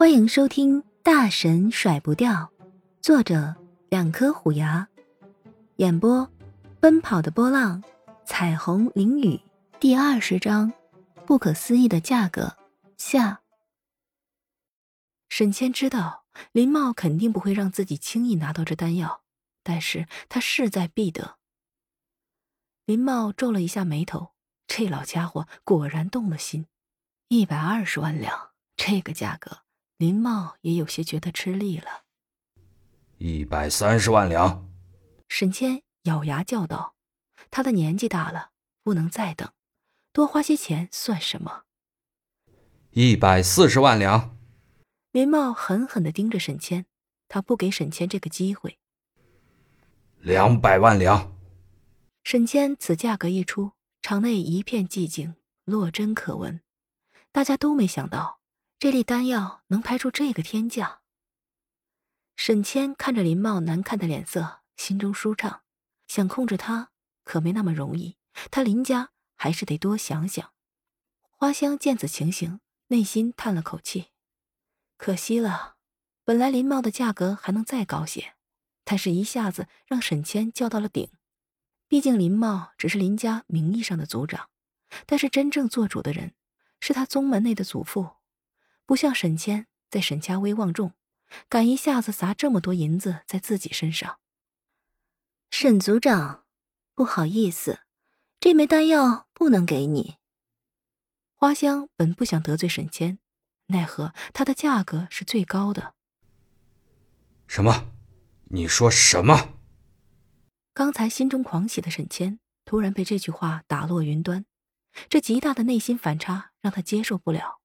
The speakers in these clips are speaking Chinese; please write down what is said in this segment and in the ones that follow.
欢迎收听《大神甩不掉》，作者两颗虎牙，演播奔跑的波浪，彩虹淋雨，第二十章，不可思议的价格下。沈谦知道林茂肯定不会让自己轻易拿到这丹药，但是他势在必得。林茂皱了一下眉头，这老家伙果然动了心，一百二十万两，这个价格。林茂也有些觉得吃力了。一百三十万两，沈谦咬牙叫道：“他的年纪大了，不能再等，多花些钱算什么？”一百四十万两。林茂狠狠的盯着沈谦，他不给沈谦这个机会。两百万两。沈谦此价格一出，场内一片寂静，落针可闻，大家都没想到。这粒丹药能拍出这个天价。沈谦看着林茂难看的脸色，心中舒畅，想控制他可没那么容易。他林家还是得多想想。花香见此情形，内心叹了口气，可惜了。本来林茂的价格还能再高些，但是一下子让沈谦叫到了顶。毕竟林茂只是林家名义上的族长，但是真正做主的人是他宗门内的祖父。不像沈谦在沈家威望重，敢一下子砸这么多银子在自己身上。沈族长，不好意思，这枚丹药不能给你。花香本不想得罪沈谦，奈何他的价格是最高的。什么？你说什么？刚才心中狂喜的沈谦突然被这句话打落云端，这极大的内心反差让他接受不了。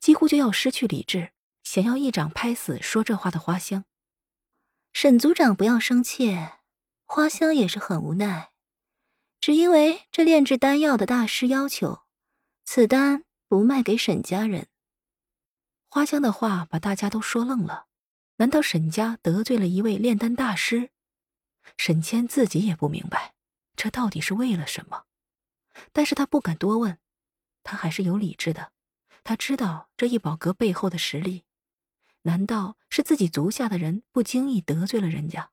几乎就要失去理智，想要一掌拍死说这话的花香。沈族长不要生气，花香也是很无奈，只因为这炼制丹药的大师要求，此丹不卖给沈家人。花香的话把大家都说愣了，难道沈家得罪了一位炼丹大师？沈谦自己也不明白，这到底是为了什么？但是他不敢多问，他还是有理智的。他知道这一宝阁背后的实力，难道是自己足下的人不经意得罪了人家？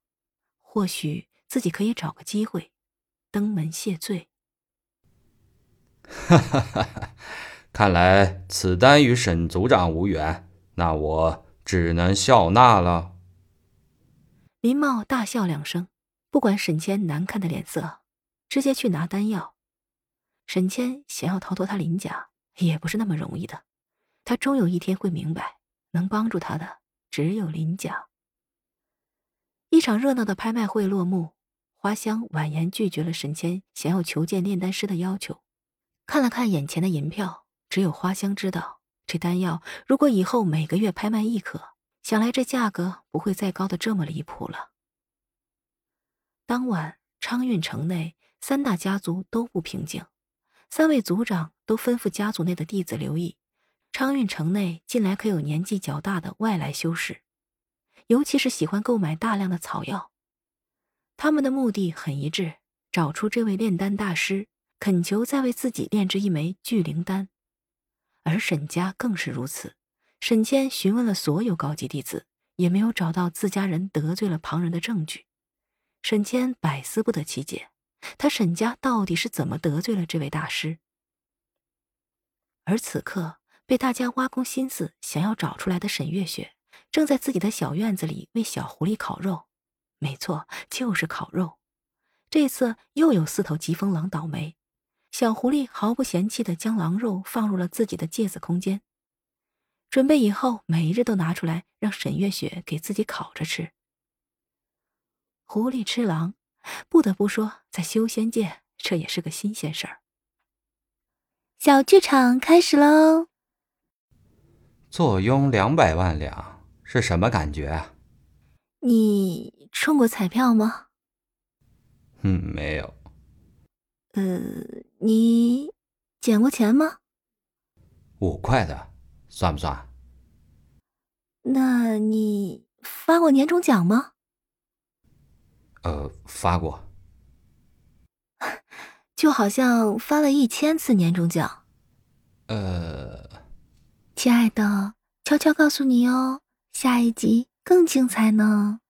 或许自己可以找个机会登门谢罪。哈哈哈哈看来此丹与沈族长无缘，那我只能笑纳了。林茂大笑两声，不管沈谦难看的脸色，直接去拿丹药。沈谦想要逃脱他林家。也不是那么容易的，他终有一天会明白，能帮助他的只有林家。一场热闹的拍卖会落幕，花香婉言拒绝了沈谦想要求见炼丹师的要求，看了看眼前的银票，只有花香知道，这丹药如果以后每个月拍卖一颗，想来这价格不会再高的这么离谱了。当晚，昌运城内三大家族都不平静。三位族长都吩咐家族内的弟子留意，昌运城内近来可有年纪较大的外来修士，尤其是喜欢购买大量的草药。他们的目的很一致，找出这位炼丹大师，恳求再为自己炼制一枚聚灵丹。而沈家更是如此。沈谦询问了所有高级弟子，也没有找到自家人得罪了旁人的证据。沈谦百思不得其解。他沈家到底是怎么得罪了这位大师？而此刻被大家挖空心思想要找出来的沈月雪，正在自己的小院子里为小狐狸烤肉。没错，就是烤肉。这次又有四头疾风狼倒霉，小狐狸毫不嫌弃的将狼肉放入了自己的芥子空间，准备以后每一日都拿出来让沈月雪给自己烤着吃。狐狸吃狼。不得不说，在修仙界，这也是个新鲜事儿。小剧场开始喽！坐拥两百万两是什么感觉？你中过彩票吗？嗯，没有。呃，你捡过钱吗？五块的，算不算？那你发过年终奖吗？呃，发过，就好像发了一千次年终奖。呃，亲爱的，悄悄告诉你哦，下一集更精彩呢。